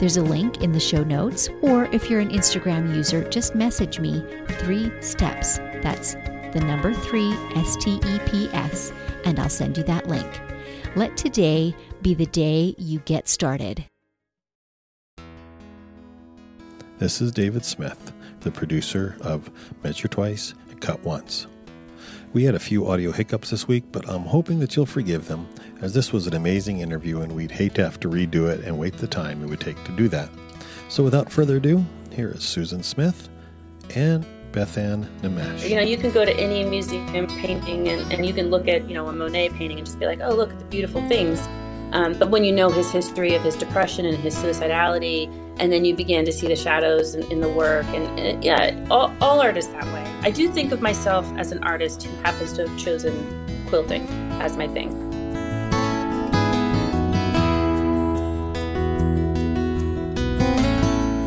there's a link in the show notes, or if you're an Instagram user, just message me three steps. That's the number three, S T E P S, and I'll send you that link. Let today be the day you get started. This is David Smith, the producer of Measure Twice and Cut Once. We had a few audio hiccups this week, but I'm hoping that you'll forgive them, as this was an amazing interview and we'd hate to have to redo it and wait the time it would take to do that. So without further ado, here is Susan Smith and Bethann Nemesh. You know, you can go to any museum painting and, and you can look at, you know, a Monet painting and just be like, oh, look at the beautiful things. Um, but when you know his history of his depression and his suicidality, and then you begin to see the shadows in, in the work, and, and, yeah, all, all art is that way. I do think of myself as an artist who happens to have chosen quilting as my thing.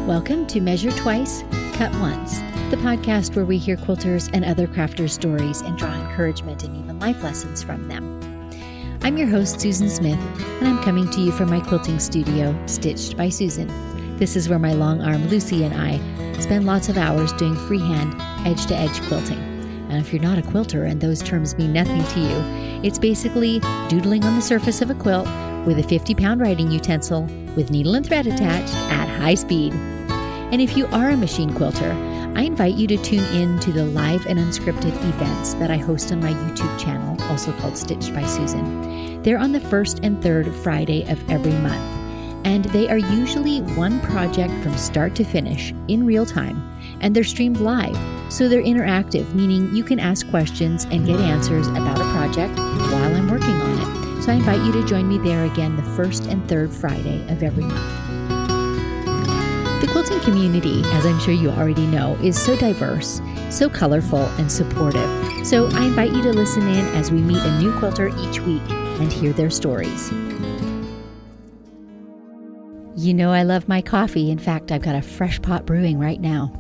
Welcome to Measure Twice, Cut Once, the podcast where we hear quilters and other crafters' stories and draw encouragement and even life lessons from them. I'm your host, Susan Smith, and I'm coming to you from my quilting studio, Stitched by Susan. This is where my long arm Lucy and I spend lots of hours doing freehand, edge to edge quilting. And if you're not a quilter and those terms mean nothing to you, it's basically doodling on the surface of a quilt with a 50 pound writing utensil with needle and thread attached at high speed. And if you are a machine quilter, I invite you to tune in to the live and unscripted events that I host on my YouTube channel, also called Stitched by Susan. They're on the first and third Friday of every month, and they are usually one project from start to finish in real time, and they're streamed live, so they're interactive, meaning you can ask questions and get answers about a project while I'm working on it. So I invite you to join me there again the first and third Friday of every month. The quilting community, as I'm sure you already know, is so diverse, so colorful, and supportive. So I invite you to listen in as we meet a new quilter each week and hear their stories. You know, I love my coffee. In fact, I've got a fresh pot brewing right now.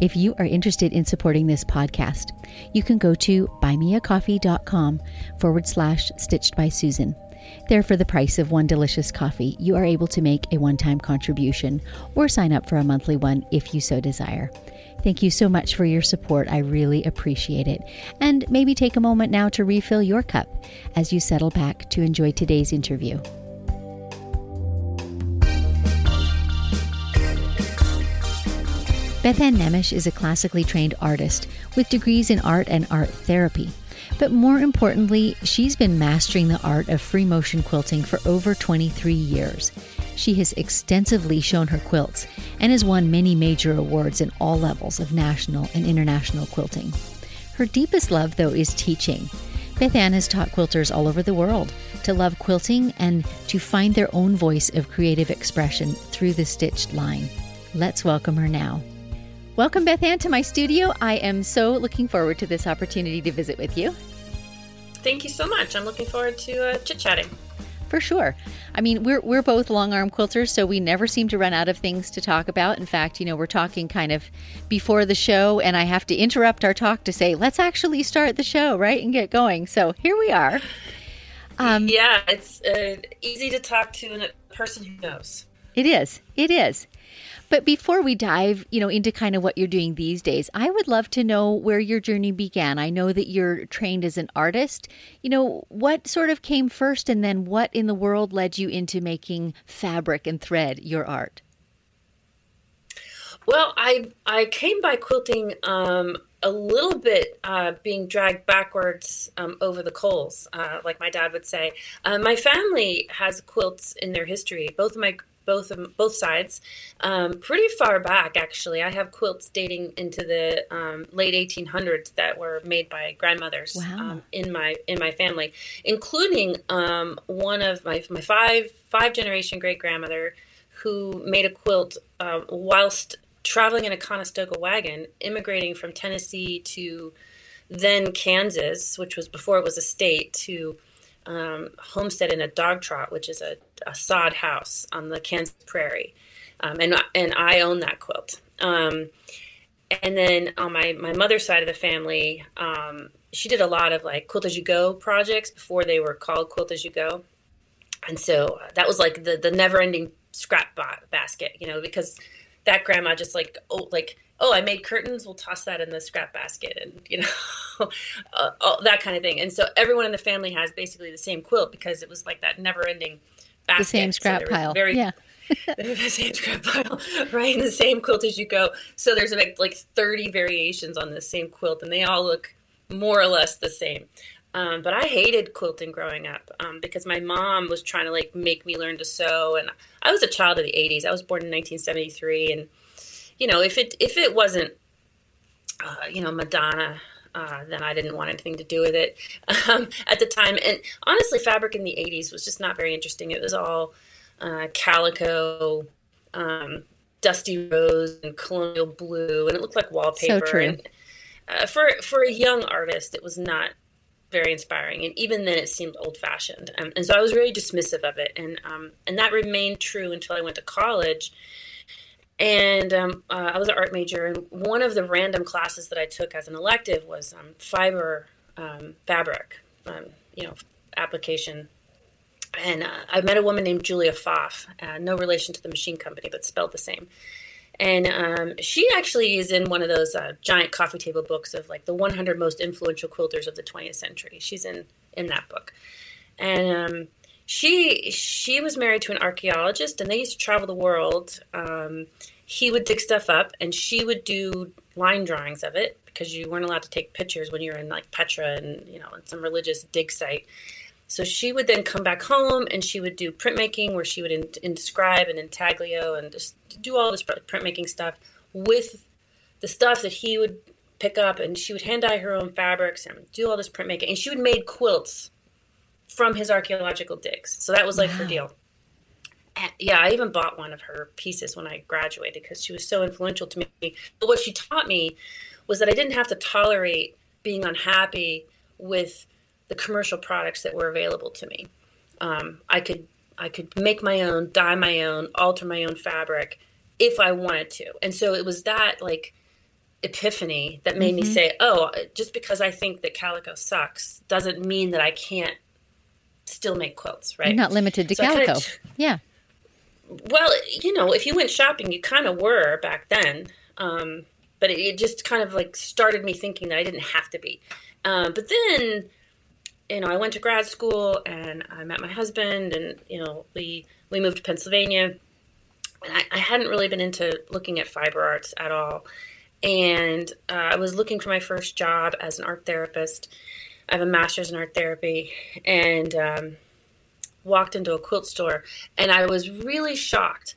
If you are interested in supporting this podcast, you can go to buymeacoffee.com forward slash stitched by Susan. There, for the price of one delicious coffee, you are able to make a one time contribution or sign up for a monthly one if you so desire. Thank you so much for your support. I really appreciate it. And maybe take a moment now to refill your cup as you settle back to enjoy today's interview. Bethann Nemesh is a classically trained artist with degrees in art and art therapy. But more importantly, she's been mastering the art of free motion quilting for over 23 years. She has extensively shown her quilts and has won many major awards in all levels of national and international quilting. Her deepest love, though, is teaching. Bethann has taught quilters all over the world to love quilting and to find their own voice of creative expression through the stitched line. Let's welcome her now. Welcome, Bethann, to my studio. I am so looking forward to this opportunity to visit with you. Thank you so much. I'm looking forward to uh, chit chatting. For sure. I mean, we're we're both long arm quilters, so we never seem to run out of things to talk about. In fact, you know, we're talking kind of before the show, and I have to interrupt our talk to say, let's actually start the show, right, and get going. So here we are. Um, yeah, it's uh, easy to talk to a person who knows. It is. It is. But before we dive, you know, into kind of what you're doing these days, I would love to know where your journey began. I know that you're trained as an artist. You know, what sort of came first and then what in the world led you into making fabric and thread your art? Well, I I came by quilting um, a little bit uh, being dragged backwards um, over the coals, uh, like my dad would say. Uh, my family has quilts in their history. Both of my both of both sides, um, pretty far back actually. I have quilts dating into the um, late 1800s that were made by grandmothers wow. um, in my in my family, including um, one of my my five five generation great grandmother who made a quilt uh, whilst traveling in a Conestoga wagon, immigrating from Tennessee to then Kansas, which was before it was a state, to um, homestead in a dog trot, which is a, a, sod house on the Kansas prairie. Um, and, and I own that quilt. Um, and then on my, my mother's side of the family, um, she did a lot of like quilt as you go projects before they were called quilt as you go. And so that was like the, the never ending scrap basket, you know, because that grandma just like, oh, like oh, I made curtains. We'll toss that in the scrap basket, and you know, uh, that kind of thing. And so everyone in the family has basically the same quilt because it was like that never-ending basket. The same scrap so pile. Very, yeah. the same scrap pile, right? The same quilt as you go. So there's like, like 30 variations on the same quilt, and they all look more or less the same. Um, but I hated quilting growing up um, because my mom was trying to like make me learn to sew, and I was a child of the '80s. I was born in 1973, and you know, if it if it wasn't, uh, you know, Madonna, uh, then I didn't want anything to do with it um, at the time. And honestly, fabric in the '80s was just not very interesting. It was all uh, calico, um, dusty rose, and colonial blue, and it looked like wallpaper. So true. And, uh, for for a young artist, it was not very inspiring, and even then, it seemed old fashioned. Um, and so I was really dismissive of it, and um, and that remained true until I went to college and um, uh, I was an art major, and one of the random classes that I took as an elective was um, fiber um, fabric, um, you know, application. And uh, I met a woman named Julia Pfaff, uh, no relation to the machine company, but spelled the same. And um, she actually is in one of those uh, giant coffee table books of like the 100 most influential quilters of the 20th century. She's in in that book, and um, she she was married to an archaeologist, and they used to travel the world. Um, he would dig stuff up and she would do line drawings of it because you weren't allowed to take pictures when you were in like Petra and you know in some religious dig site. So she would then come back home and she would do printmaking where she would in- inscribe and intaglio and just do all this printmaking stuff with the stuff that he would pick up and she would hand dye her own fabrics and do all this printmaking and she would make quilts from his archaeological digs. So that was like wow. her deal yeah, I even bought one of her pieces when I graduated because she was so influential to me. But what she taught me was that I didn't have to tolerate being unhappy with the commercial products that were available to me. Um, I could I could make my own, dye my own, alter my own fabric if I wanted to. And so it was that like epiphany that made mm-hmm. me say, "Oh, just because I think that calico sucks doesn't mean that I can't still make quilts." Right? You're not limited to so calico. T- yeah well, you know, if you went shopping, you kind of were back then. Um, but it, it, just kind of like started me thinking that I didn't have to be. Um, but then, you know, I went to grad school and I met my husband, and you know, we we moved to Pennsylvania, and I, I hadn't really been into looking at fiber arts at all. And uh, I was looking for my first job as an art therapist. I have a master's in art therapy, and um, walked into a quilt store and I was really shocked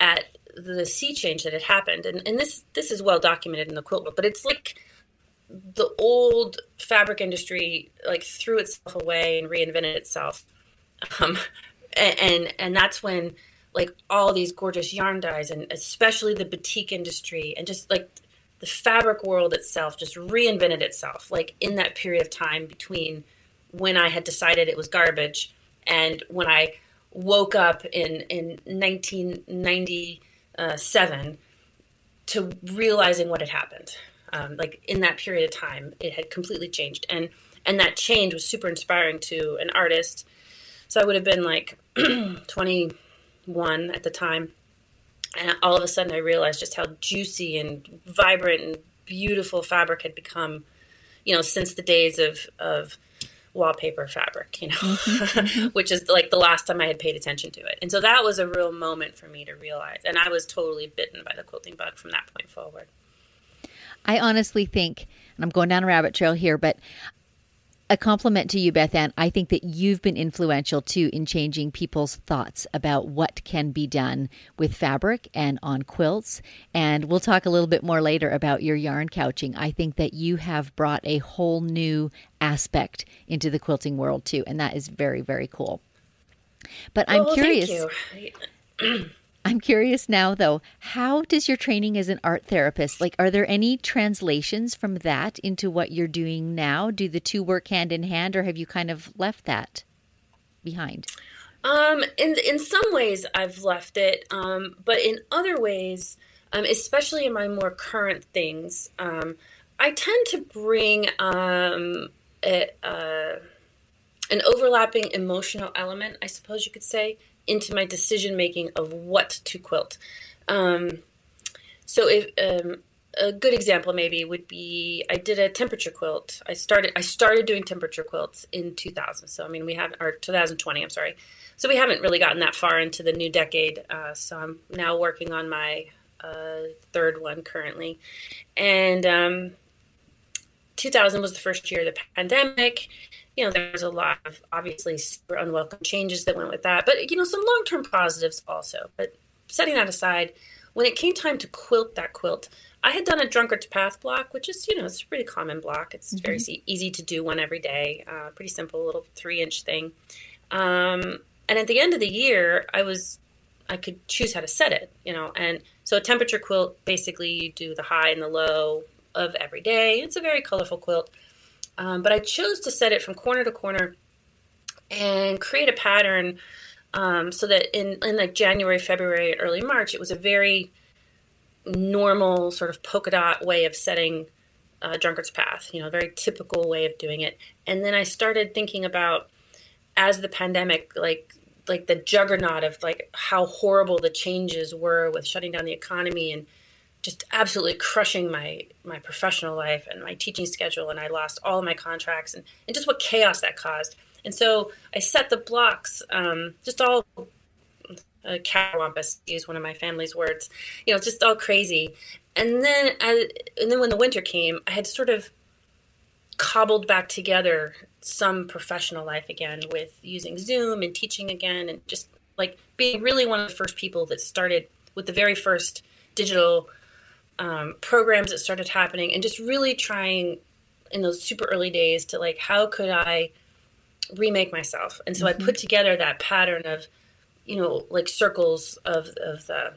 at the sea change that had happened. And, and this this is well documented in the quilt book, but it's like the old fabric industry like threw itself away and reinvented itself. Um, and, and and that's when like all these gorgeous yarn dyes and especially the batik industry and just like the fabric world itself just reinvented itself like in that period of time between when I had decided it was garbage and when I woke up in in 1997 to realizing what had happened, um, like in that period of time, it had completely changed, and and that change was super inspiring to an artist. So I would have been like 21 at the time, and all of a sudden I realized just how juicy and vibrant and beautiful fabric had become, you know, since the days of of wallpaper fabric, you know, mm-hmm, which is like the last time I had paid attention to it. And so that was a real moment for me to realize. And I was totally bitten by the quilting bug from that point forward. I honestly think, and I'm going down a rabbit trail here, but a compliment to you, Beth Ann. I think that you've been influential too in changing people's thoughts about what can be done with fabric and on quilts. And we'll talk a little bit more later about your yarn couching. I think that you have brought a whole new aspect into the quilting world too, and that is very, very cool. But I'm well, curious. I'm curious now, though, how does your training as an art therapist, like, are there any translations from that into what you're doing now? Do the two work hand in hand, or have you kind of left that behind? Um, in in some ways, I've left it, um, but in other ways, um, especially in my more current things, um, I tend to bring um, a, uh, an overlapping emotional element, I suppose you could say, into my decision making of what to quilt. Um, so if um, a good example maybe would be I did a temperature quilt. I started I started doing temperature quilts in 2000. So I mean we have or 2020. I'm sorry. So we haven't really gotten that far into the new decade. Uh, so I'm now working on my uh, third one currently, and um, 2000 was the first year of the pandemic you know, there's a lot of obviously super unwelcome changes that went with that, but you know, some long term positives also. But setting that aside, when it came time to quilt that quilt, I had done a drunkard's path block, which is, you know, it's a pretty common block. It's mm-hmm. very easy to do one every day, uh, pretty simple little three inch thing. Um, and at the end of the year, I was, I could choose how to set it, you know, and so a temperature quilt, basically you do the high and the low of every day. It's a very colorful quilt. Um, but I chose to set it from corner to corner and create a pattern um, so that in, in like January, February, early March, it was a very normal sort of polka dot way of setting uh, Drunkard's Path, you know, a very typical way of doing it. And then I started thinking about as the pandemic, like like the juggernaut of like how horrible the changes were with shutting down the economy and just absolutely crushing my my professional life and my teaching schedule and I lost all my contracts and, and just what chaos that caused. And so I set the blocks, um, just all uh, catwampus, use one of my family's words, you know, just all crazy. And then, I, and then when the winter came, I had sort of cobbled back together some professional life again with using Zoom and teaching again, and just like being really one of the first people that started with the very first digital um, programs that started happening and just really trying in those super early days to like how could i remake myself and so mm-hmm. i put together that pattern of you know like circles of, of the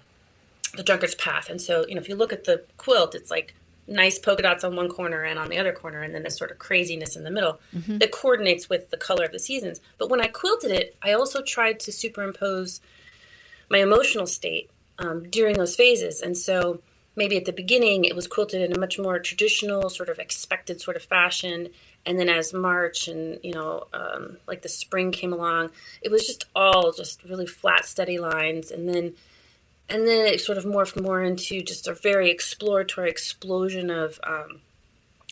the drunkard's path and so you know if you look at the quilt it's like nice polka dots on one corner and on the other corner and then this sort of craziness in the middle mm-hmm. that coordinates with the color of the seasons but when i quilted it i also tried to superimpose my emotional state um, during those phases and so maybe at the beginning it was quilted in a much more traditional sort of expected sort of fashion. And then as march and you know um, like the spring came along it was just all just really flat steady lines. And then and then it sort of morphed more into just a very exploratory explosion of um,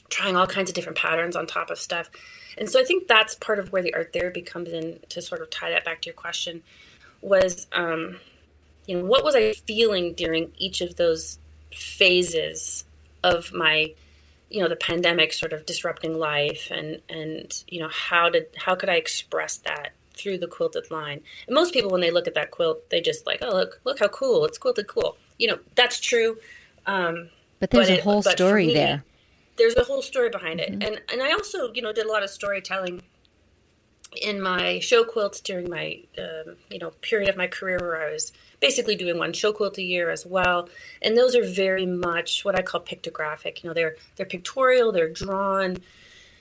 trying all kinds of different patterns on top of stuff. And so i think that's part of where the art therapy comes in to sort of tie that back to your question was um, you know what was i feeling during each of those phases of my you know the pandemic sort of disrupting life and and you know how did how could i express that through the quilted line? And most people when they look at that quilt they just like oh look look how cool. It's quilted cool. You know that's true um, but there's but a whole it, story me, there. there's a whole story behind it. Mm-hmm. and and i also you know did a lot of storytelling in my show quilts during my um, you know period of my career where i was basically doing one show quilt a year as well. And those are very much what I call pictographic. You know, they're they're pictorial, they're drawn,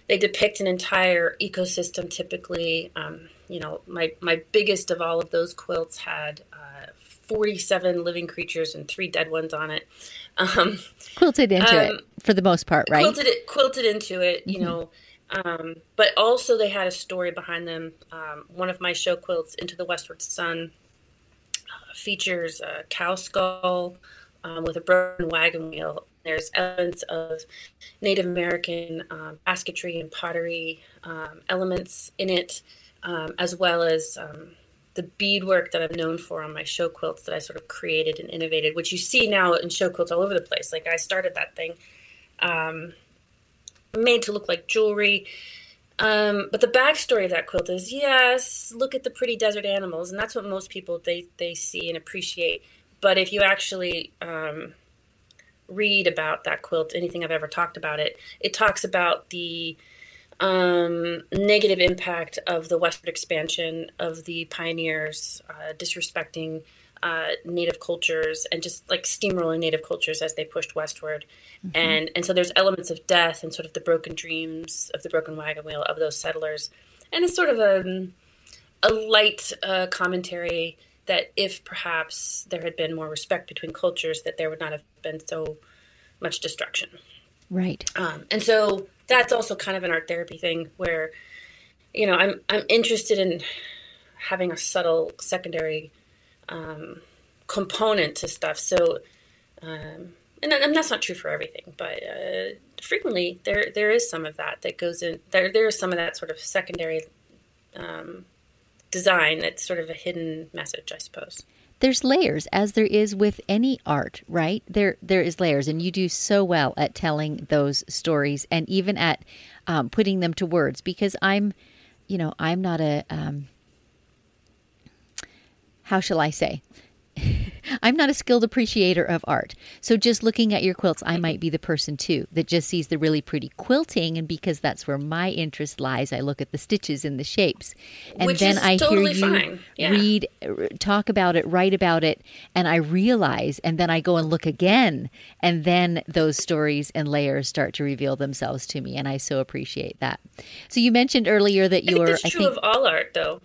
they depict an entire ecosystem typically. Um, you know, my my biggest of all of those quilts had uh, 47 living creatures and three dead ones on it. Um, quilted into um, it for the most part, right? Quilted it, quilted into it. You mm-hmm. know. Um, but also they had a story behind them. Um, one of my show quilts, Into the Westward Sun, features a cow skull um, with a broken wagon wheel. There's elements of Native American um, basketry and pottery um, elements in it, um, as well as the beadwork that I'm known for on my show quilts that I sort of created and innovated, which you see now in show quilts all over the place. Like I started that thing um, made to look like jewelry. Um, but the backstory of that quilt is yes, look at the pretty desert animals, and that's what most people they they see and appreciate. But if you actually um, read about that quilt, anything I've ever talked about it, it talks about the um, negative impact of the westward expansion of the pioneers, uh, disrespecting uh, native cultures and just like steamrolling native cultures as they pushed westward. Mm-hmm. And and so there's elements of death and sort of the broken dreams of the broken wagon wheel of those settlers, and it's sort of a a light uh, commentary that if perhaps there had been more respect between cultures, that there would not have been so much destruction. Right. Um, and so that's also kind of an art therapy thing where, you know, I'm I'm interested in having a subtle secondary um, component to stuff. So, um, and, and, that's not true for everything, but uh, frequently there there is some of that that goes in. There there is some of that sort of secondary um, design that's sort of a hidden message, I suppose. There's layers, as there is with any art, right? There there is layers, and you do so well at telling those stories, and even at um, putting them to words. Because I'm, you know, I'm not a um, how shall I say? I'm not a skilled appreciator of art. So just looking at your quilts, I might be the person too that just sees the really pretty quilting. And because that's where my interest lies, I look at the stitches and the shapes. And Which then I totally hear you yeah. read, talk about it, write about it, and I realize, and then I go and look again. And then those stories and layers start to reveal themselves to me. And I so appreciate that. So you mentioned earlier that you are. I think true of all art, though.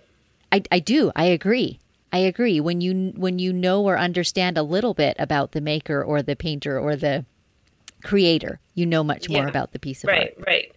I, I do. I agree. I agree. When you when you know or understand a little bit about the maker or the painter or the creator, you know much more yeah. about the piece of right, art. Right, right.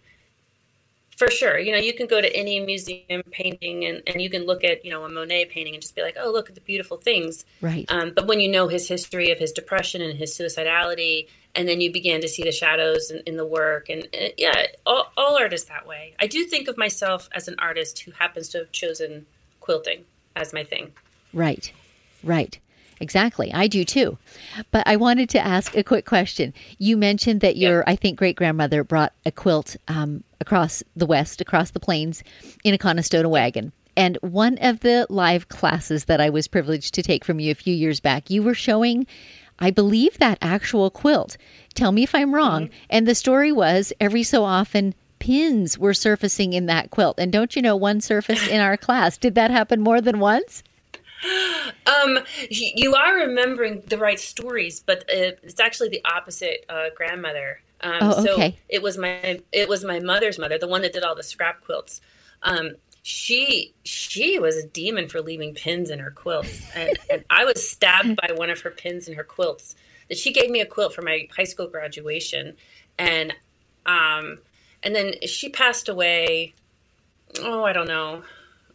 For sure. You know, you can go to any museum painting and, and you can look at, you know, a Monet painting and just be like, oh, look at the beautiful things. Right. Um, but when you know his history of his depression and his suicidality, and then you begin to see the shadows in, in the work, and, and yeah, all, all art is that way. I do think of myself as an artist who happens to have chosen quilting as my thing. Right, right. Exactly. I do too. But I wanted to ask a quick question. You mentioned that your, I think, great grandmother brought a quilt um, across the West, across the plains, in a Conestoga wagon. And one of the live classes that I was privileged to take from you a few years back, you were showing, I believe, that actual quilt. Tell me if I'm wrong. Mm-hmm. And the story was every so often, pins were surfacing in that quilt. And don't you know, one surfaced in our class. Did that happen more than once? Um, you are remembering the right stories, but it's actually the opposite. Uh, grandmother. Um, oh, okay. So it was my it was my mother's mother, the one that did all the scrap quilts. Um, she she was a demon for leaving pins in her quilts, and, and I was stabbed by one of her pins in her quilts. That she gave me a quilt for my high school graduation, and um, and then she passed away. Oh, I don't know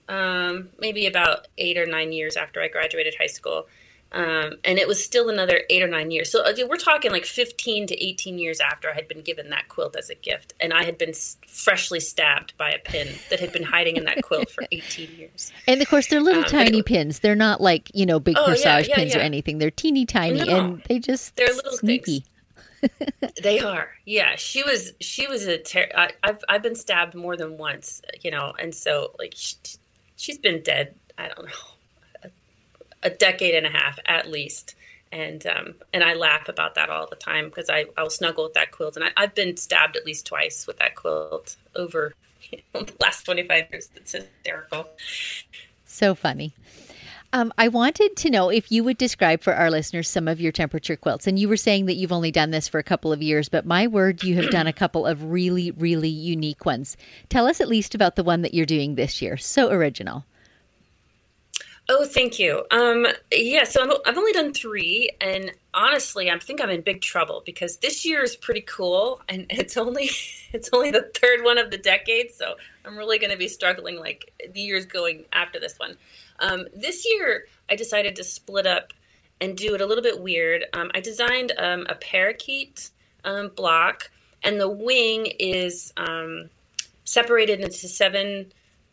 um, maybe about eight or nine years after I graduated high school. Um, and it was still another eight or nine years. So uh, we're talking like 15 to 18 years after I had been given that quilt as a gift. And I had been freshly stabbed by a pin that had been hiding in that quilt for 18 years. And of course, they're little um, tiny it, pins. They're not like, you know, big oh, corsage yeah, yeah, pins yeah. or anything. They're teeny tiny no, and they just they're little sneaky. they are. Yeah, she was. She was a. Ter- I, have I've been stabbed more than once, you know, and so like she, she's been dead. I don't know, a, a decade and a half at least. And um, and I laugh about that all the time because I I'll snuggle with that quilt, and I, have been stabbed at least twice with that quilt over you know, the last twenty five years. It's hysterical. So funny. Um, I wanted to know if you would describe for our listeners some of your temperature quilts. And you were saying that you've only done this for a couple of years, but my word, you have done a couple of really, really unique ones. Tell us at least about the one that you're doing this year. So original. Oh, thank you. Um, yeah, so i have only done three, and honestly, I think I'm in big trouble because this year is pretty cool, and it's only it's only the third one of the decade, so I'm really going to be struggling like the years going after this one. Um, this year, I decided to split up and do it a little bit weird. Um, I designed um, a parakeet um, block, and the wing is um, separated into seven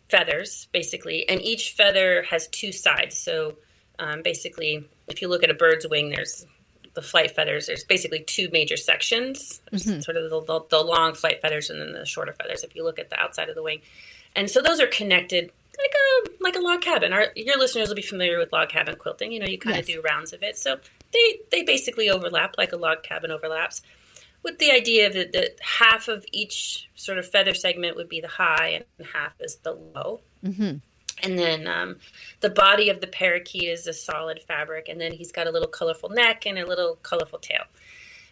feathers, basically, and each feather has two sides. So um, basically, if you look at a bird's wing, there's the flight feathers. There's basically two major sections, mm-hmm. sort of the, the, the long flight feathers and then the shorter feathers. If you look at the outside of the wing, and so those are connected like a like a log cabin. Our your listeners will be familiar with log cabin quilting. You know, you kind yes. of do rounds of it, so they they basically overlap like a log cabin overlaps, with the idea that that half of each sort of feather segment would be the high and half is the low. Mm-hmm. And then um, the body of the parakeet is a solid fabric, and then he's got a little colorful neck and a little colorful tail.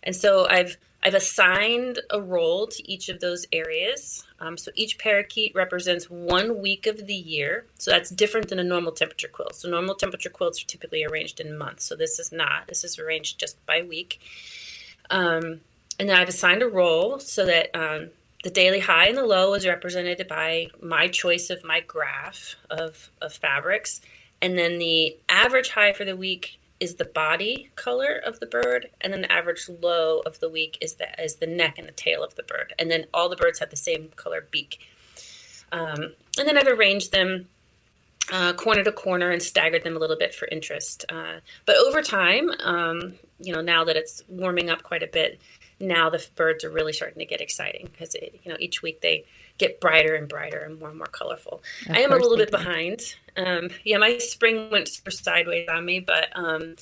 And so I've I've assigned a role to each of those areas. Um, so each parakeet represents one week of the year. So that's different than a normal temperature quilt. So normal temperature quilts are typically arranged in months. So this is not. This is arranged just by week. Um, and then I've assigned a role so that um, the daily high and the low is represented by my choice of my graph of, of fabrics. And then the average high for the week is the body color of the bird, and then the average low of the week is the is the neck and the tail of the bird, and then all the birds have the same color beak. Um, and then I've arranged them uh, corner to corner and staggered them a little bit for interest. Uh, but over time, um, you know, now that it's warming up quite a bit, now the birds are really starting to get exciting because you know each week they get brighter and brighter and more and more colorful. Of I am a little bit behind. Um, yeah, my spring went super sideways on me, but um,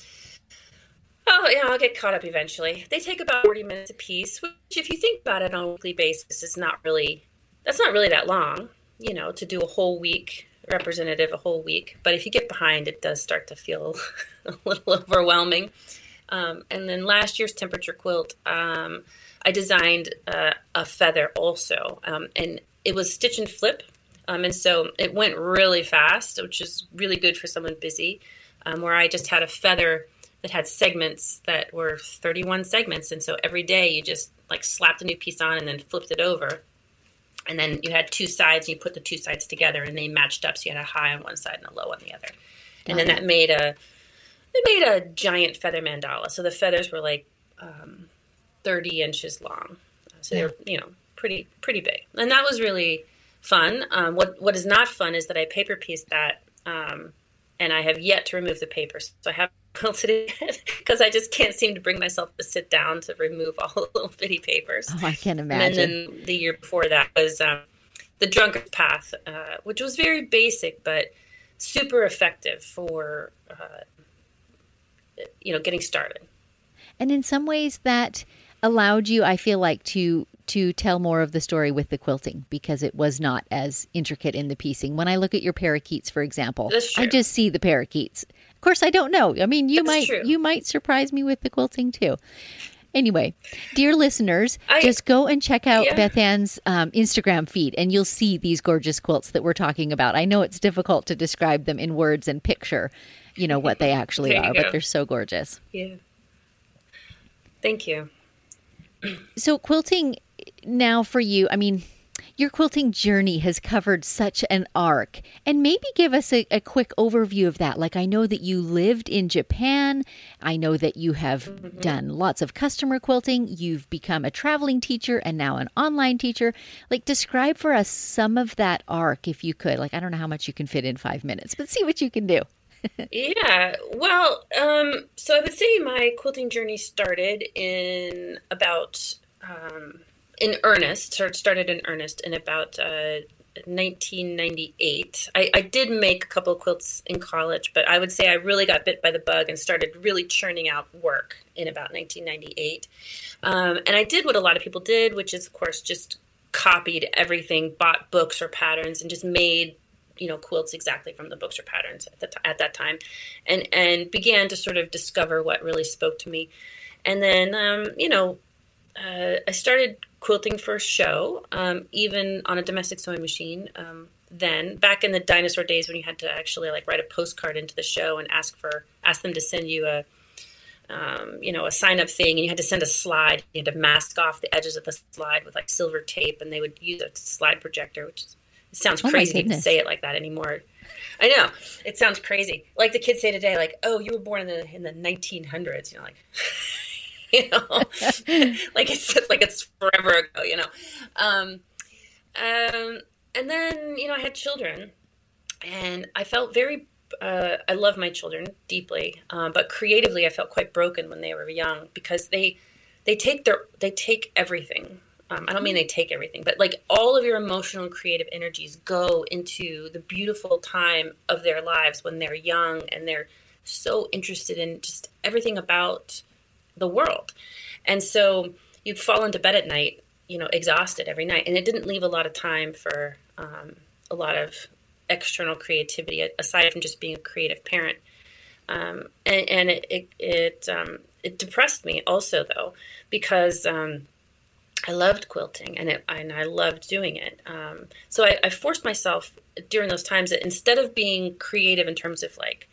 oh yeah, I'll get caught up eventually. They take about forty minutes a piece, which, if you think about it on a weekly basis, is not really that's not really that long. You know, to do a whole week representative a whole week. But if you get behind, it does start to feel a little overwhelming. Um, and then last year's temperature quilt, um, I designed uh, a feather also, um, and it was stitch and flip. Um, and so it went really fast, which is really good for someone busy. Um, where I just had a feather that had segments that were 31 segments, and so every day you just like slapped a new piece on and then flipped it over, and then you had two sides. And you put the two sides together, and they matched up. So you had a high on one side and a low on the other, and then that made a they made a giant feather mandala. So the feathers were like um, 30 inches long. So yeah. they're, you know, pretty, pretty big. And that was really fun. Um, what, what is not fun is that I paper pieced that. Um, and I have yet to remove the paper. So I have quilted it because I just can't seem to bring myself to sit down to remove all the little bitty papers. Oh, I can't imagine. And then the year before that was um, the Drunkard's Path, uh, which was very basic but super effective for uh, you know getting started and in some ways that allowed you i feel like to to tell more of the story with the quilting because it was not as intricate in the piecing when i look at your parakeets for example i just see the parakeets of course i don't know i mean you That's might true. you might surprise me with the quilting too Anyway, dear listeners, I, just go and check out yeah. Beth Ann's um, Instagram feed and you'll see these gorgeous quilts that we're talking about. I know it's difficult to describe them in words and picture, you know, what they actually are, go. but they're so gorgeous. Yeah. Thank you. So, quilting now for you, I mean, your quilting journey has covered such an arc. And maybe give us a, a, quick overview of that. Like, I know that you lived in Japan. I know that you have mm-hmm. done lots of customer quilting. You've become a traveling teacher and now an online teacher. Like, describe for us some of that arc, if you could. Like, I don't know how much you can fit in five minutes, but see what you can do. Yeah. Well, um, so I would say my quilting journey started in about. Um, in earnest, or started in earnest in about uh, 1998. I, I, did make a couple quilts in college, but I would say I really got bit by the bug and started really churning out work in about 1998. Um, and I did what a lot of people did, which is, of course, just copied everything, bought books or patterns, and just made you know quilts exactly from the books or patterns at, the, at that time, and and began to sort of discover what really spoke to me. And then, um, you know, uh, I started quilting for a show, um, even on a domestic sewing machine. Um, then, back in the dinosaur days, when you had to actually like write a postcard into the show and ask for ask them to send you a um, you know, a sign up thing, and you had to send a slide. You had to mask off the edges of the slide with like silver tape, and they would use a slide projector, which is, it sounds oh crazy to say it like that anymore. I know it sounds crazy. Like the kids say today, like, "Oh, you were born in the in the 1900s." You know, like. you know, like it's like it's forever ago, you know. Um, um, and then you know I had children, and I felt very. Uh, I love my children deeply, um, but creatively I felt quite broken when they were young because they they take their they take everything. Um, I don't mean they take everything, but like all of your emotional and creative energies go into the beautiful time of their lives when they're young and they're so interested in just everything about the world. And so you'd fall into bed at night, you know, exhausted every night. And it didn't leave a lot of time for um, a lot of external creativity aside from just being a creative parent. Um, and, and, it it it, um, it, depressed me also though because um, I loved quilting and it, and I loved doing it. Um, so I, I, forced myself during those times that instead of being creative in terms of like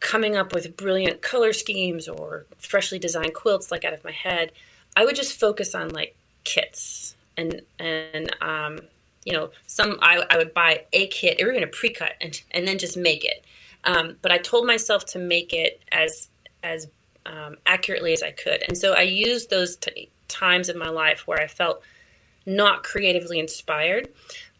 coming up with brilliant color schemes or freshly designed quilts like out of my head, I would just focus on like kits and and um, you know some I, I would buy a kit or even a pre-cut and and then just make it. Um, but I told myself to make it as as um, accurately as I could, and so I used those times in my life where I felt not creatively inspired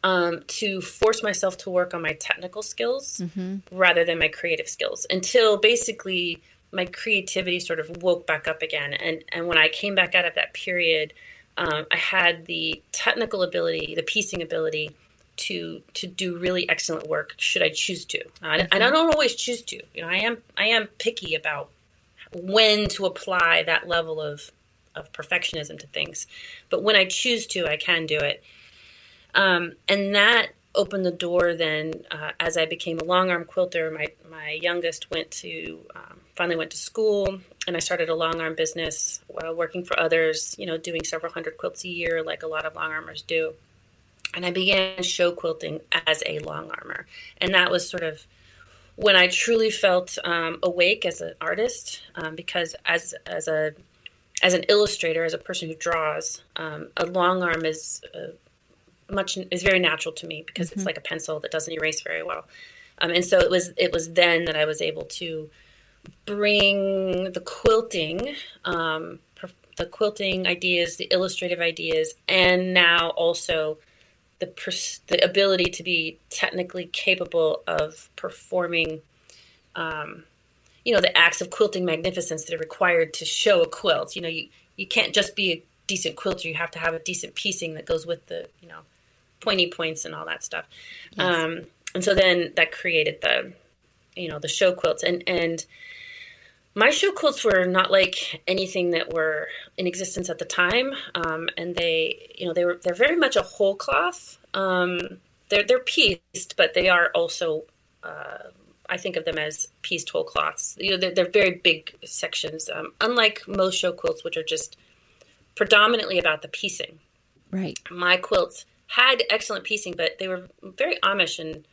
um, to force myself to work on my technical skills mm-hmm. rather than my creative skills until basically my creativity sort of woke back up again. And and when I came back out of that period, um, I had the technical ability, the piecing ability to to do really excellent work. Should I choose to? I, mm-hmm. I don't always choose to. You know, I am I am picky about when to apply that level of of perfectionism to things. But when I choose to, I can do it. Um, and that opened the door then uh, as I became a long arm quilter. My, my youngest went to, um, finally went to school, and I started a long arm business while working for others, you know, doing several hundred quilts a year like a lot of long armers do. And I began show quilting as a long armer. And that was sort of when I truly felt um, awake as an artist, um, because as as a as an illustrator, as a person who draws, um, a long arm is uh, much is very natural to me because mm-hmm. it's like a pencil that doesn't erase very well. Um, and so it was it was then that I was able to bring the quilting, um, the quilting ideas, the illustrative ideas, and now also the pers- the ability to be technically capable of performing, um, you know, the acts of quilting magnificence that are required to show a quilt. You know, you you can't just be a decent quilter; you have to have a decent piecing that goes with the you know pointy points and all that stuff. Yes. Um, and so then that created the, you know, the show quilts and and my show quilts were not like anything that were in existence at the time, um, and they, you know, they were they're very much a whole cloth. Um, they're they're pieced, but they are also, uh, I think of them as pieced whole cloths. You know, they're, they're very big sections, um, unlike most show quilts, which are just predominantly about the piecing. Right. My quilts had excellent piecing, but they were very Amish in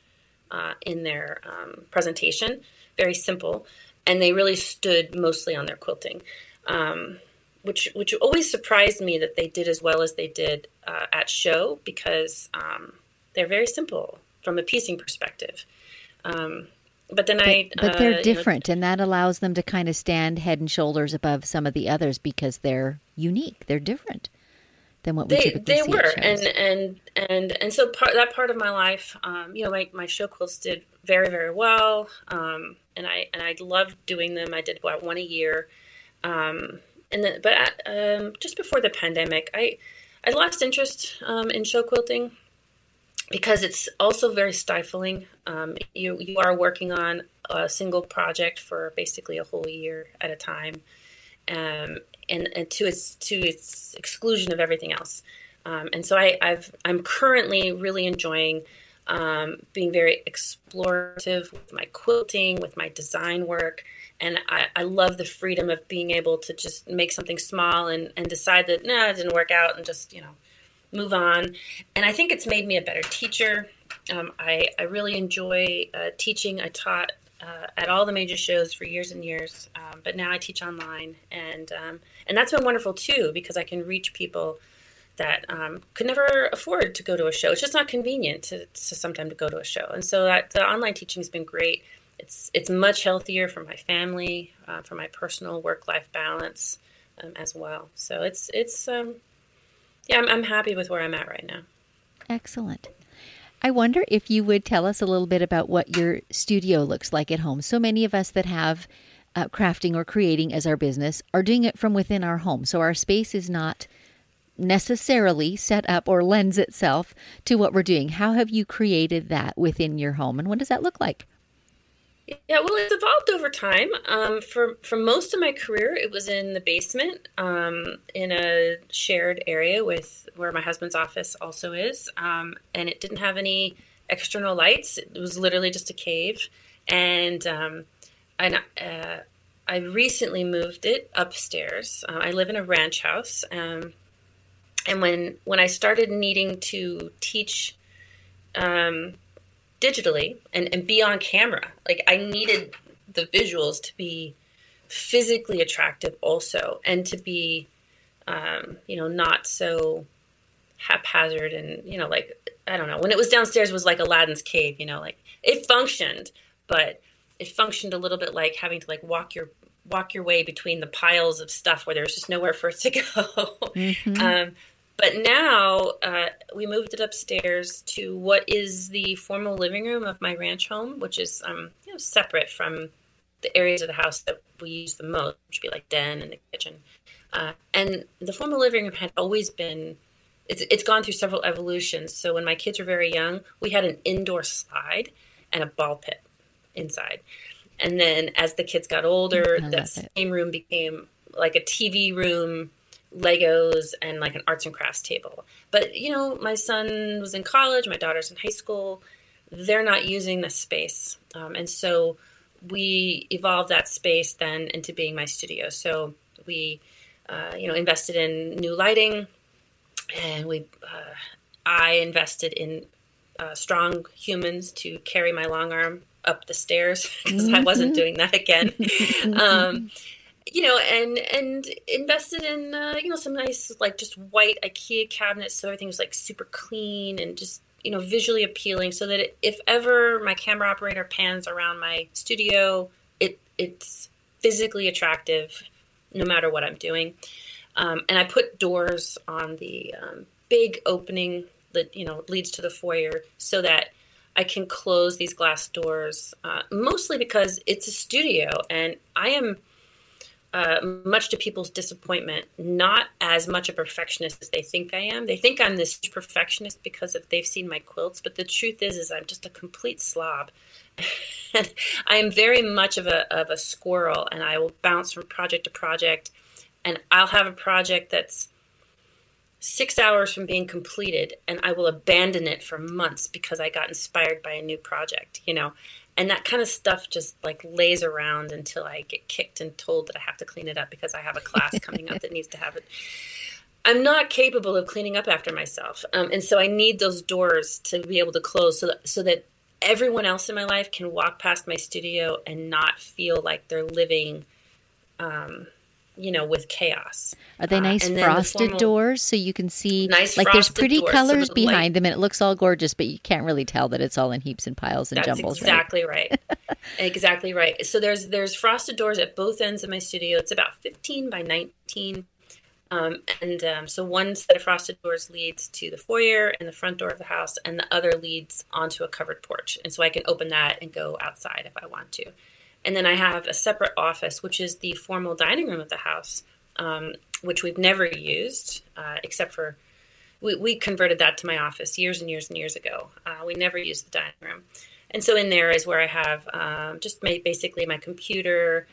uh, in their um, presentation, very simple, and they really stood mostly on their quilting, um, which which always surprised me that they did as well as they did uh, at show because um, they're very simple from a piecing perspective. Um, but then but, I, but they're uh, different, you know, and that allows them to kind of stand head and shoulders above some of the others because they're unique. They're different than what we they, typically they see were and and and and so part that part of my life um, you know my, my show quilts did very very well um, and i and i loved doing them i did about one a year um, and then but um, just before the pandemic i i lost interest um, in show quilting because it's also very stifling um, you you are working on a single project for basically a whole year at a time um, and, and to its to its exclusion of everything else. Um, and so I, I've I'm currently really enjoying um, being very explorative with my quilting, with my design work, and I, I, love the freedom of being able to just make something small and, and decide that no, nah, it didn't work out, and just you know move on. And I think it's made me a better teacher. Um, I, I really enjoy uh, teaching. I taught uh, at all the major shows for years and years, um, but now I teach online, and um, and that's been wonderful too because I can reach people that um, could never afford to go to a show. It's just not convenient to, to sometimes to go to a show, and so that the online teaching has been great. It's it's much healthier for my family, uh, for my personal work life balance um, as well. So it's it's um, yeah, I'm, I'm happy with where I'm at right now. Excellent. I wonder if you would tell us a little bit about what your studio looks like at home. So many of us that have uh, crafting or creating as our business are doing it from within our home. So our space is not necessarily set up or lends itself to what we're doing. How have you created that within your home and what does that look like? Yeah, well, it's evolved over time. Um, for for most of my career, it was in the basement, um, in a shared area with where my husband's office also is, um, and it didn't have any external lights. It was literally just a cave, and um, and uh, I recently moved it upstairs. Uh, I live in a ranch house, um, and when when I started needing to teach um, digitally and, and be on camera, like I needed the visuals to be physically attractive also, and to be um, you know not so haphazard and you know like I don't know when it was downstairs it was like Aladdin's cave, you know, like it functioned, but it functioned a little bit like having to like walk your walk your way between the piles of stuff where there's just nowhere for it to go. Mm-hmm. Um, but now uh, we moved it upstairs to what is the formal living room of my ranch home, which is um, you know separate from the areas of the house that we use the most, which would be like den and the kitchen. Uh, and the formal living room had always been it's, it's gone through several evolutions. So when my kids were very young, we had an indoor slide and a ball pit inside. And then as the kids got older, the same room became like a TV room, Legos, and like an arts and crafts table. But you know, my son was in college, my daughter's in high school. They're not using the space, um, and so we evolved that space then into being my studio. So we, uh, you know, invested in new lighting, and we, uh, I invested in uh, strong humans to carry my long arm up the stairs because mm-hmm. I wasn't mm-hmm. doing that again. um, you know, and and invested in uh, you know some nice like just white IKEA cabinets, so everything was like super clean and just you know visually appealing, so that if ever my camera operator pans around my studio, it it's physically attractive, no matter what I'm doing. Um, and I put doors on the um, big opening that you know leads to the foyer, so that I can close these glass doors, uh, mostly because it's a studio and I am, uh, much to people's disappointment, not as much a perfectionist as they think I am. They think I'm this perfectionist because of, they've seen my quilts, but the truth is, is I'm just a complete slob. and I am very much of a, of a squirrel and I will bounce from project to project and I'll have a project that's six hours from being completed and I will abandon it for months because I got inspired by a new project, you know. And that kind of stuff just like lays around until I get kicked and told that I have to clean it up because I have a class coming up that needs to have it. I'm not capable of cleaning up after myself. Um, and so I need those doors to be able to close so that, so that everyone else in my life can walk past my studio and not feel like they're living um, you know, with chaos. Are they uh, nice uh, frosted the doors so you can see nice like there's pretty colors so behind light, them and it looks all gorgeous, but you can't really tell that it's all in heaps and piles and that's jumbles. Exactly right. right. exactly right. So there's there's frosted doors at both ends of my studio. It's about 15 by 19. Um, and um, so one set of frosted doors leads to the foyer and the front door of the house, and the other leads onto a covered porch. And so I can open that and go outside if I want to. And then I have a separate office, which is the formal dining room of the house, um, which we've never used uh, except for we, we, converted that to my office years and years and years ago. Uh, we never used the dining room. And so in there is where I have um, just my, basically my computer.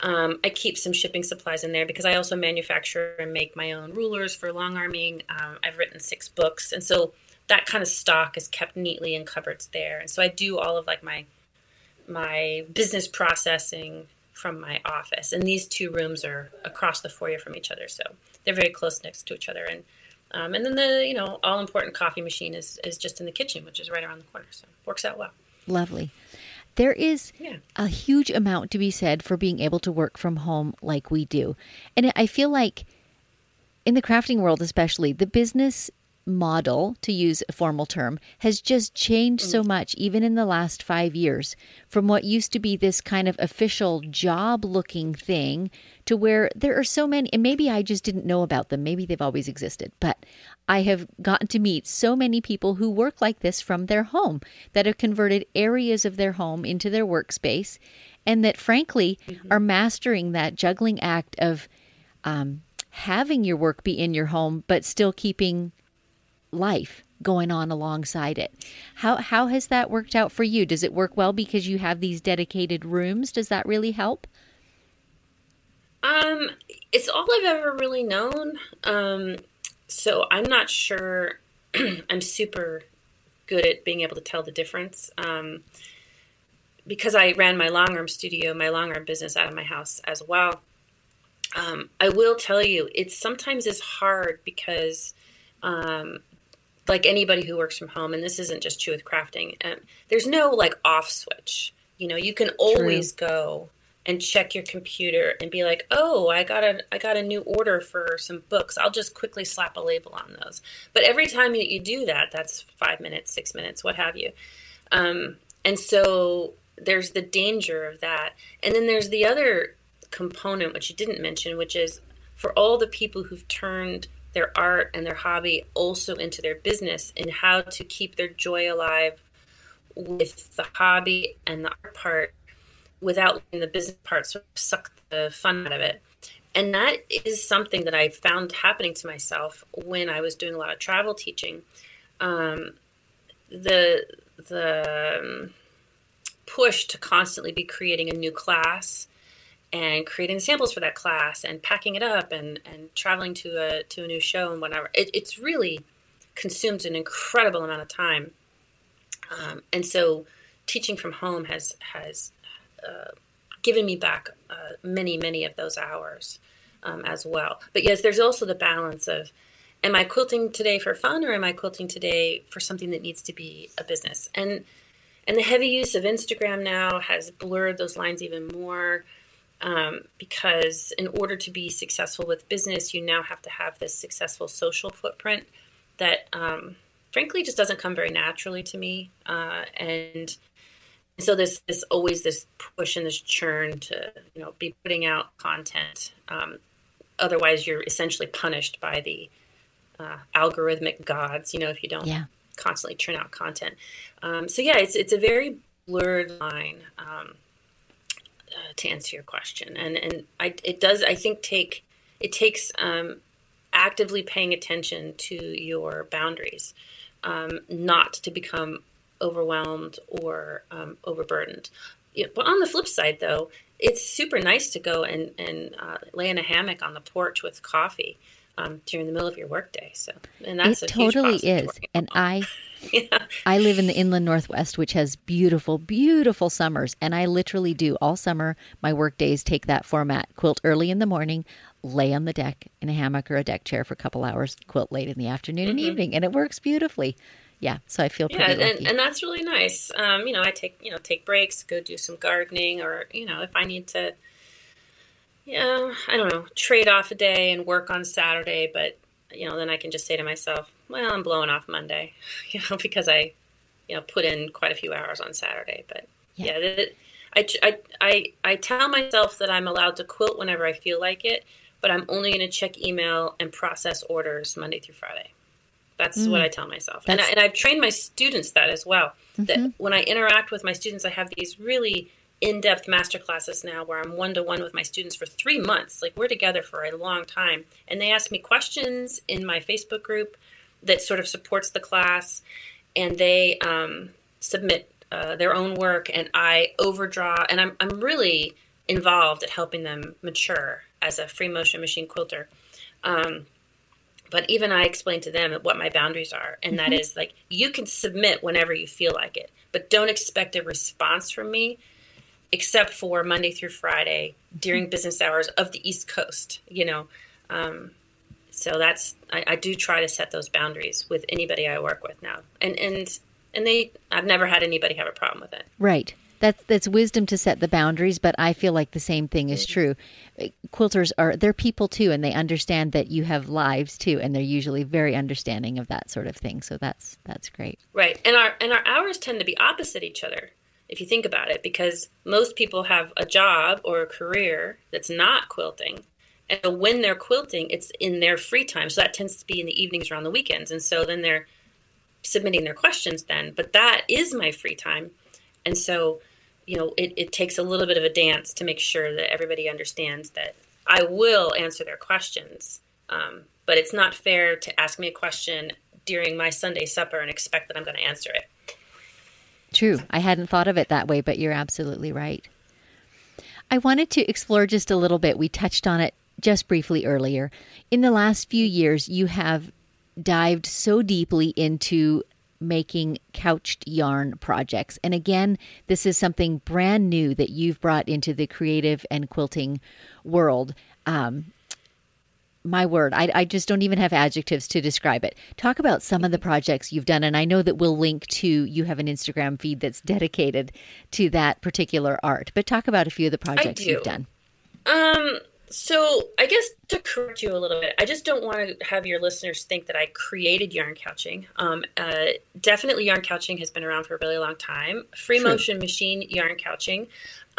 Um, I keep some shipping supplies in there because I also manufacture and make my own rulers for long arming. Um, I've written six books. And so that kind of stock is kept neatly in cupboards there. And so I do all of like my my business processing from my office. And these two rooms are across the foyer from each other, so they're very close next to each other. And um, and then the you know all important coffee machine is is just in the kitchen, which is right around the corner, so works out well. Lovely. There is yeah. a huge amount to be said for being able to work from home like we do. And I feel like in the crafting world especially, the business model, to use a formal term, has just changed so mm. much, even in the last five years, from what used to be this kind of official job looking thing to where there are so many, and maybe I just didn't know about them. Maybe they've always existed, but I have gotten to meet so many people who work like this from their home that have converted areas of their home into their workspace and that frankly mm-hmm. are mastering that juggling act of um, having your work be in your home, but still keeping life going on alongside it. How how has that worked out for you? Does it work well because you have these dedicated rooms? Does that really help? Um, it's all I've ever really known. Um, so I'm not sure I'm super good at being able to tell the difference. Um, because I ran my long arm studio, my long arm business out of my house as well. Um, I will tell you, it sometimes is hard because, um, like anybody who works from home, and this isn't just true with crafting, um, there's no like off switch. You know, you can always True. go and check your computer and be like, "Oh, I got a I got a new order for some books. I'll just quickly slap a label on those." But every time that you do that, that's five minutes, six minutes, what have you. Um, and so there's the danger of that, and then there's the other component which you didn't mention, which is for all the people who've turned their art and their hobby also into their business and how to keep their joy alive with the hobby and the art part without letting the business part sort of suck the fun out of it. And that is something that I found happening to myself when I was doing a lot of travel teaching. Um, the the um, push to constantly be creating a new class and creating samples for that class and packing it up and, and traveling to a to a new show and whatever. It, it's really consumes an incredible amount of time. Um, and so teaching from home has has uh, given me back uh, many, many of those hours um, as well. But yes, there's also the balance of am I quilting today for fun or am I quilting today for something that needs to be a business? And and the heavy use of Instagram now has blurred those lines even more um, because in order to be successful with business, you now have to have this successful social footprint that, um, frankly, just doesn't come very naturally to me. Uh, and so there's this always this push and this churn to you know be putting out content. Um, otherwise, you're essentially punished by the uh, algorithmic gods. You know, if you don't yeah. constantly churn out content. Um, so yeah, it's it's a very blurred line um, uh, to answer your question, and and I, it does I think take it takes um, actively paying attention to your boundaries, um, not to become overwhelmed or um, overburdened. but on the flip side, though, it's super nice to go and, and uh, lay in a hammock on the porch with coffee um, during the middle of your workday. So, and that's it totally is. And I, yeah. I live in the inland northwest, which has beautiful, beautiful summers, and I literally do all summer. My work days take that format: quilt early in the morning, lay on the deck in a hammock or a deck chair for a couple hours, quilt late in the afternoon mm-hmm. and evening, and it works beautifully yeah, so I feel yeah, and, and that's really nice. Um, you know, I take you know take breaks, go do some gardening, or you know, if I need to, yeah, I don't know, trade off a day and work on Saturday, but you know, then I can just say to myself, well, I'm blowing off Monday, you know, because I, you know, put in quite a few hours on Saturday. But yeah, yeah I, I, I, I tell myself that I'm allowed to quilt whenever I feel like it, but I'm only going to check email and process orders Monday through Friday. That's mm. what I tell myself. And, I, and I've trained my students that as well. Mm-hmm. That when I interact with my students, I have these really in depth master classes now where I'm one to one with my students for three months. Like we're together for a long time. And they ask me questions in my Facebook group that sort of supports the class. And they um, submit uh, their own work. And I overdraw. And I'm, I'm really involved at helping them mature as a free motion machine quilter. Um, but even I explain to them what my boundaries are, and mm-hmm. that is like you can submit whenever you feel like it, but don't expect a response from me, except for Monday through Friday during mm-hmm. business hours of the East Coast. You know, um, so that's I, I, do try to set those boundaries with anybody I work with now, and and and they I've never had anybody have a problem with it. Right. That's that's wisdom to set the boundaries, but I feel like the same thing is true. Quilters are they're people too, and they understand that you have lives too, and they're usually very understanding of that sort of thing. So that's that's great. Right, and our and our hours tend to be opposite each other if you think about it, because most people have a job or a career that's not quilting, and when they're quilting, it's in their free time. So that tends to be in the evenings or on the weekends, and so then they're submitting their questions then. But that is my free time, and so you know, it, it takes a little bit of a dance to make sure that everybody understands that I will answer their questions. Um, but it's not fair to ask me a question during my Sunday supper and expect that I'm going to answer it. True. I hadn't thought of it that way, but you're absolutely right. I wanted to explore just a little bit. We touched on it just briefly earlier. In the last few years, you have dived so deeply into making couched yarn projects. And again, this is something brand new that you've brought into the creative and quilting world. Um, my word, I, I, just don't even have adjectives to describe it. Talk about some of the projects you've done. And I know that we'll link to, you have an Instagram feed that's dedicated to that particular art, but talk about a few of the projects you've done. Um, so I guess to correct you a little bit, I just don't want to have your listeners think that I created yarn couching. Um, uh, definitely, yarn couching has been around for a really long time. Free True. motion machine yarn couching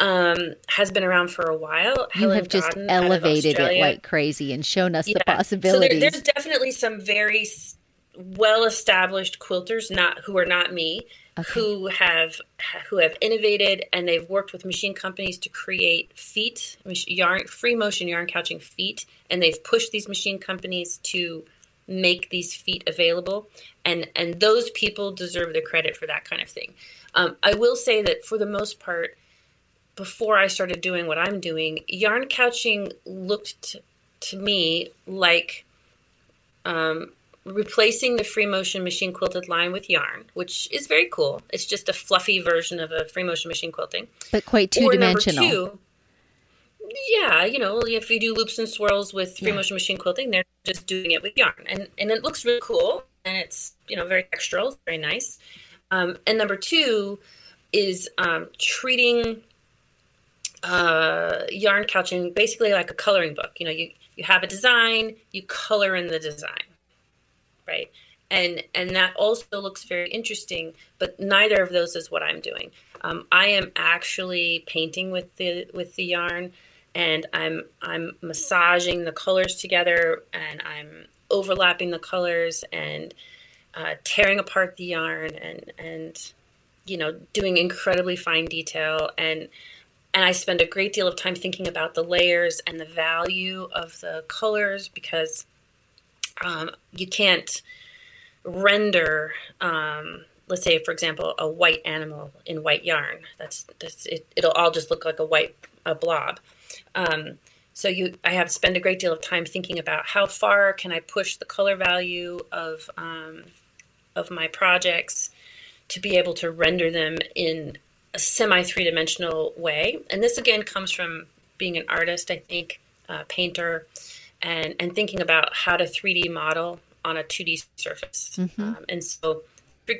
um, has been around for a while. You Helen have just elevated it like crazy and shown us yeah. the possibilities. So there, there's definitely some very well established quilters, not who are not me, okay. who have who have innovated and they've worked with machine companies to create feet yarn free motion yarn couching feet and they've pushed these machine companies to make these feet available and and those people deserve the credit for that kind of thing um, i will say that for the most part before i started doing what i'm doing yarn couching looked to me like um, replacing the free motion machine quilted line with yarn, which is very cool. It's just a fluffy version of a free motion machine quilting, but quite two dimensional. Two, yeah, you know, if you do loops and swirls with free yeah. motion machine quilting, they're just doing it with yarn, and and it looks really cool, and it's you know very textural, very nice. Um, and number two is um, treating uh, yarn couching basically like a coloring book. You know, you you have a design, you color in the design right? And and that also looks very interesting, but neither of those is what I'm doing. Um, I am actually painting with the with the yarn, and I'm I'm massaging the colors together, and I'm overlapping the colors and uh, tearing apart the yarn, and and you know doing incredibly fine detail and and I spend a great deal of time thinking about the layers and the value of the colors because um, you can't render um, let's say for example a white animal in white yarn. That's, that's it, will all just look like a white a blob. Um, so you i have spent a great deal of time thinking about how far can i push the color value of um, of my projects to be able to render them in a semi three-dimensional way and this again comes from being an artist i think uh, painter and and thinking about how to 3D model on a 2D surface. Mm-hmm. Um, and so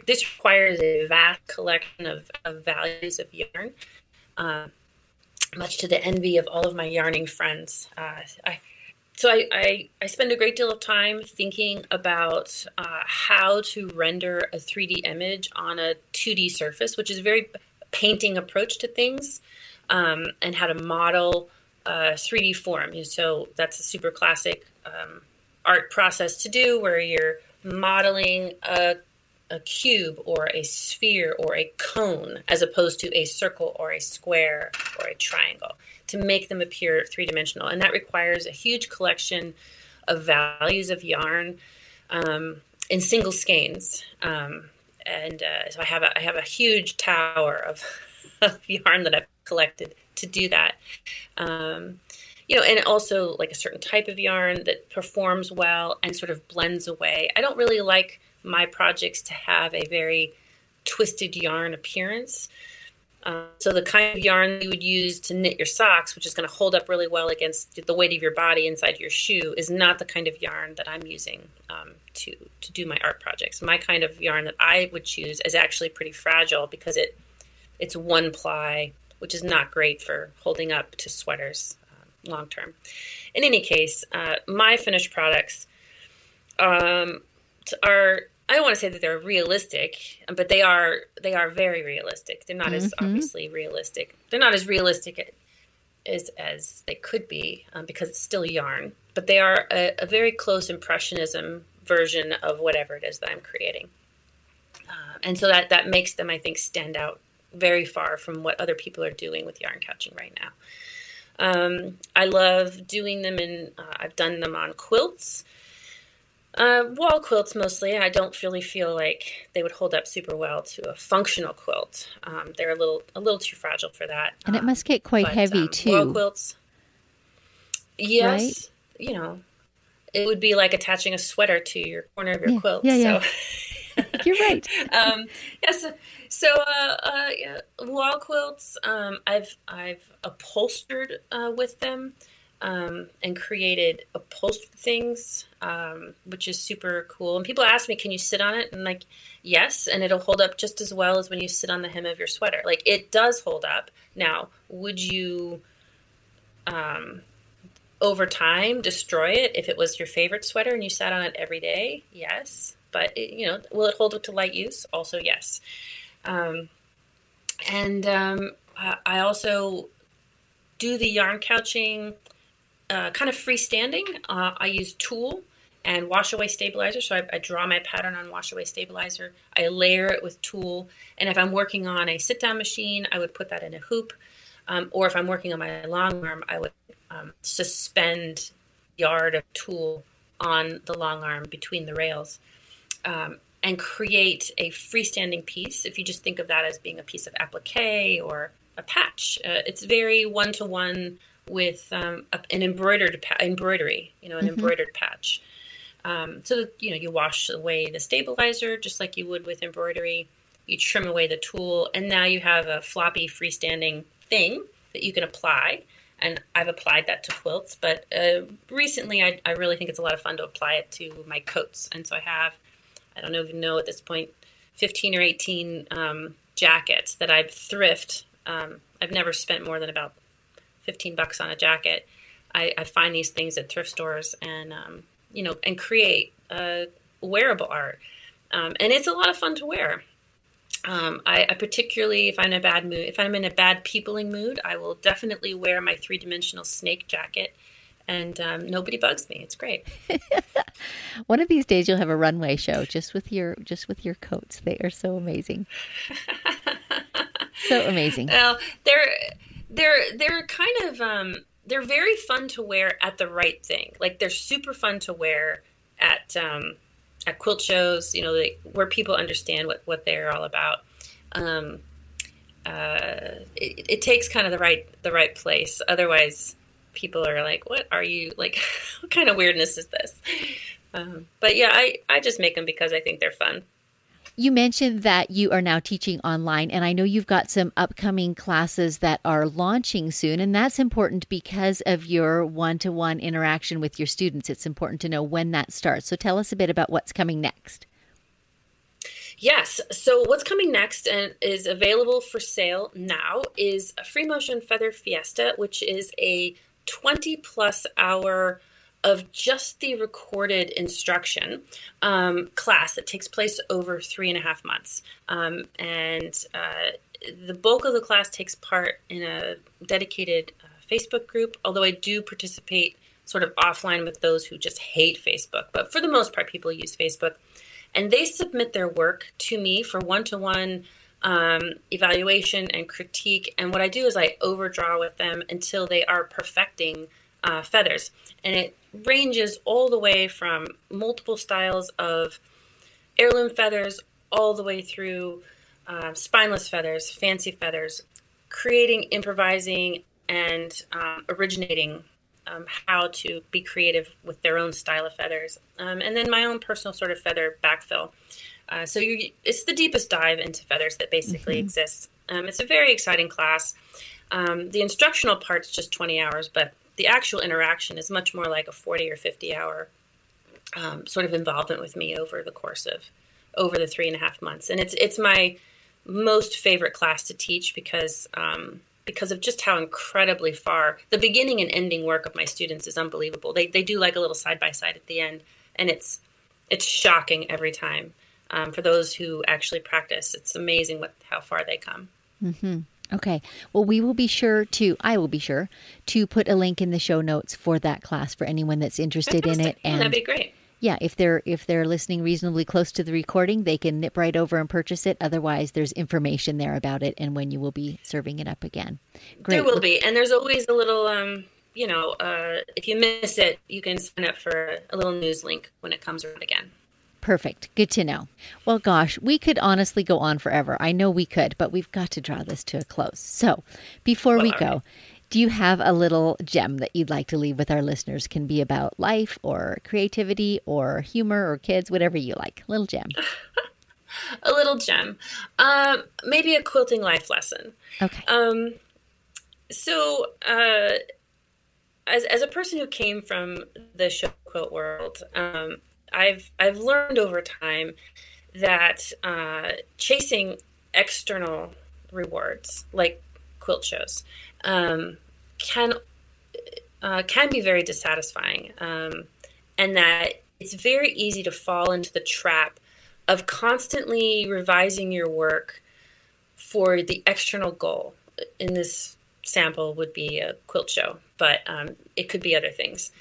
this requires a vast collection of, of values of yarn, uh, much to the envy of all of my yarning friends. Uh, I, so I, I, I, spend a great deal of time thinking about uh, how to render a 3D image on a 2D surface, which is very painting approach to things, um, and how to model uh, 3D form. So that's a super classic um, art process to do where you're modeling a, a cube or a sphere or a cone as opposed to a circle or a square or a triangle to make them appear three dimensional. And that requires a huge collection of values of yarn um, in single skeins. Um, and uh, so I have a, I have a huge tower of, of yarn that I've collected to do that. Um, you know, and also like a certain type of yarn that performs well and sort of blends away. I don't really like my projects to have a very twisted yarn appearance. Uh, so the kind of yarn you would use to knit your socks, which is going to hold up really well against the weight of your body inside your shoe, is not the kind of yarn that I'm using um, to to do my art projects. My kind of yarn that I would choose is actually pretty fragile because it it's one ply which is not great for holding up to sweaters um, long term. In any case, uh, my finished products um, are I don't want to say that they're realistic, but they are they are very realistic. They're not mm-hmm. as obviously realistic. They're not as realistic as as they could be um, because it's still yarn, but they are a, a, very close impressionism version of whatever it is that I'm creating, uh, and so that that makes them I think stand out very far from what other people are doing with yarn couching right now. Um, I love doing them in, uh, I've done them on quilts, uh, wall quilts mostly. I don't really feel like they would hold up super well to a functional quilt. Um, they're a little a little too fragile for that. And it must get quite but, heavy um, too. Wall quilts, yes, right? you know, it would be like attaching a sweater to your corner of your yeah, quilt. Yeah, yeah. So You're right. um, yes. So, uh, uh, yeah, wall quilts. Um, I've I've upholstered uh, with them um, and created upholstered things, um, which is super cool. And people ask me, "Can you sit on it?" And like, yes, and it'll hold up just as well as when you sit on the hem of your sweater. Like, it does hold up. Now, would you? Um, over time destroy it. If it was your favorite sweater and you sat on it every day yes. But it, you know will it hold up to light use? Also yes. Um, and um, i also do the yarn couching uh, kind of freestanding. Uh, i use tulle and wash away stabilizer. So I, I, draw my pattern on wash away stabilizer. I layer it with tulle and if i'm working on a sit down machine i would put that in a hoop. Um, or if i'm working on my long arm i would um, suspend yard of tulle on the long arm between the rails um, and create a freestanding piece. If you just think of that as being a piece of applique or a patch, uh, it's very one to one with um, a, an embroidered pa- embroidery, you know, an mm-hmm. embroidered patch. Um, so that, you know, you wash away the stabilizer just like you would with embroidery. You trim away the tulle, and now you have a floppy freestanding thing that you can apply and I've applied that to quilts. But uh, recently, I, I, really think it's a lot of fun to apply it to my coats, and so I have, I don't even know at this point, fifteen or eighteen um, jackets that I've thrift. Um, I've never spent more than about fifteen bucks on a jacket. I, I find these things at thrift stores and um, you know and create uh, wearable art, um, and it's a lot of fun to wear. Um, I, I, particularly, if I'm in a bad mood, if I'm in a bad peopling mood, I will definitely wear my three dimensional snake jacket, and um, nobody bugs me. It's great. One of these days, you'll have a runway show just with your just with your coats. They are so amazing, so amazing. Well, they're they're they're kind of um, they're very fun to wear at the right thing. Like they're super fun to wear at um, at quilt shows, you know, where people understand what, what they're all about. Um, uh, it, it, takes kind of the right the right place. Otherwise, people are like, "What are you like? what kind of weirdness is this?" Um, but yeah, I I just make them because I think they're fun. You mentioned that you are now teaching online, and I know you've got some upcoming classes that are launching soon, and that's important because of your one to one interaction with your students. It's important to know when that starts. So tell us a bit about what's coming next. Yes. So what's coming next and is available for sale now is a Free Motion Feather Fiesta, which is a 20 plus hour of just the recorded instruction um, class that takes place over three and a half months. Um, and uh, the bulk of the class takes part in a dedicated uh, Facebook group, although I do participate sort of offline with those who just hate Facebook. But for the most part, people use Facebook. And they submit their work to me for one to one evaluation and critique. And what I do is I overdraw with them until they are perfecting uh, feathers. And it ranges all the way from multiple styles of heirloom feathers all the way through uh, spineless feathers, fancy feathers, creating, improvising, and um, originating um, how to be creative with their own style of feathers. Um, and then my own personal sort of feather backfill. Uh, so you, it's the deepest dive into feathers that basically mm-hmm. exists. Um, it's a very exciting class. Um, the instructional part's just 20 hours, but the actual interaction is much more like a 40 or 50 hour um, sort of involvement with me over the course of over the three and a half months. And it's it's my most favorite class to teach because um, because of just how incredibly far the beginning and ending work of my students is unbelievable. They, they do like a little side by side at the end and it's it's shocking every time. Um, for those who actually practice it's amazing what how far they come. Mm-hmm. Okay. Well, we will be sure to, I will be sure to put a link in the show notes for that class for anyone that's interested in it. And that'd be great. Yeah, if they're if they're listening reasonably close to the recording, they can nip right over and purchase it. Otherwise, there's information there about it and when you will be serving it up again. Great. There will be, and there's always a little, um, you know, uh, if you miss it, you can sign up for a little news link when it comes around again. Perfect. Good to know. Well, gosh, we could honestly go on forever. I know we could, but we've got to draw this to a close. So, before well, we go, right. do you have a little gem that you'd like to leave with our listeners? Can be about life or creativity or humor or kids, whatever you like. Little gem. a little gem. Um, maybe a quilting life lesson. Okay. Um, so, uh, as as a person who came from the show quilt world, um, I've I've learned over time that uh, chasing external rewards like quilt shows um, can uh, can be very dissatisfying, um, and that it's very easy to fall into the trap of constantly revising your work for the external goal. In this sample, would be a quilt show, but um, it could be other things,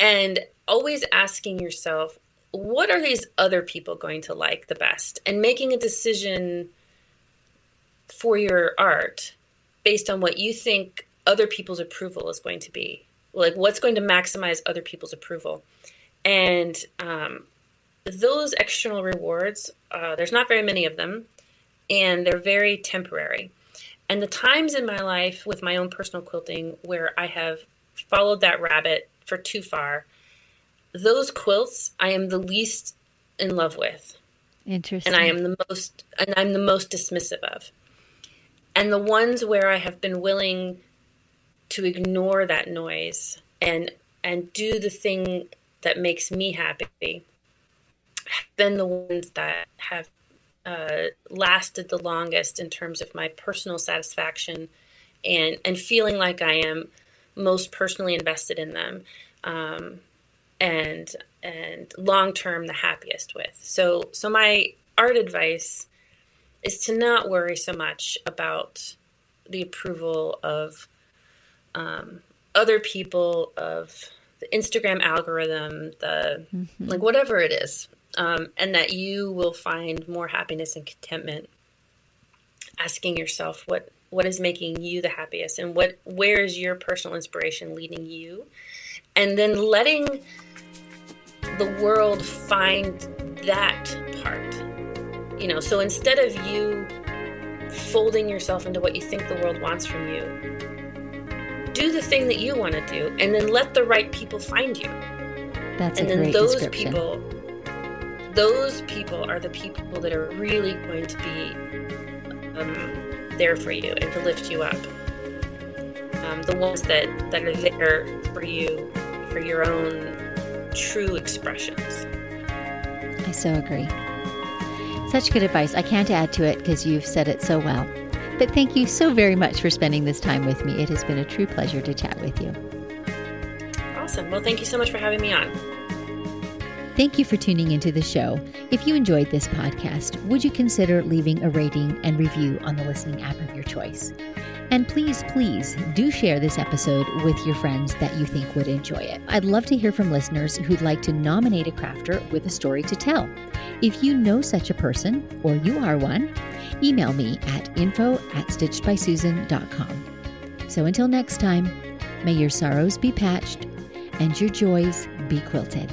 and always asking yourself, what are these other people going to like the best, and making a decision for your art based on what you think other people's approval is going to be. Like what's going to maximize other people's approval? And um, those external rewards uh, there's not very many of them and they're very temporary. And the times in my life with my own personal quilting where i have followed that rabbit for too far. Those quilts i am the least in love with. Interesting. and i am the most and i'm the most dismissive of. And the ones where i have been willing to ignore that noise and and do the thing that makes me happy have been the ones that have uh, lasted the longest in terms of my personal satisfaction and and feeling like I am most personally invested in them um, and and long term the happiest with. So so my art advice is to not worry so much about the approval of um, other people, of the Instagram algorithm, the mm-hmm. like whatever it is, um, and that you will find more happiness and contentment. Asking yourself what what is making you the happiest, and what where is your personal inspiration leading you, and then letting the world find that part. You know, so instead of you folding yourself into what you think the world wants from you, do the thing that you want to do and then let the right people find you. That's and then those people those people are the people that are really going to be um, there for you and to lift you up um, the ones that that are there for you for your own true expressions i so agree such good advice i can't add to it because you've said it so well but thank you so very much for spending this time with me. It has been a true pleasure to chat with you. Awesome. Well, thank you so much for having me on. Thank you for tuning into the show. If you enjoyed this podcast, would you consider leaving a rating and review on the listening app of your choice? And please, please do share this episode with your friends that you think would enjoy it. I'd love to hear from listeners who'd like to nominate a crafter with a story to tell. If you know such a person, or you are one, email me at info at stitchedbysusan.com. So until next time, may your sorrows be patched and your joys be quilted.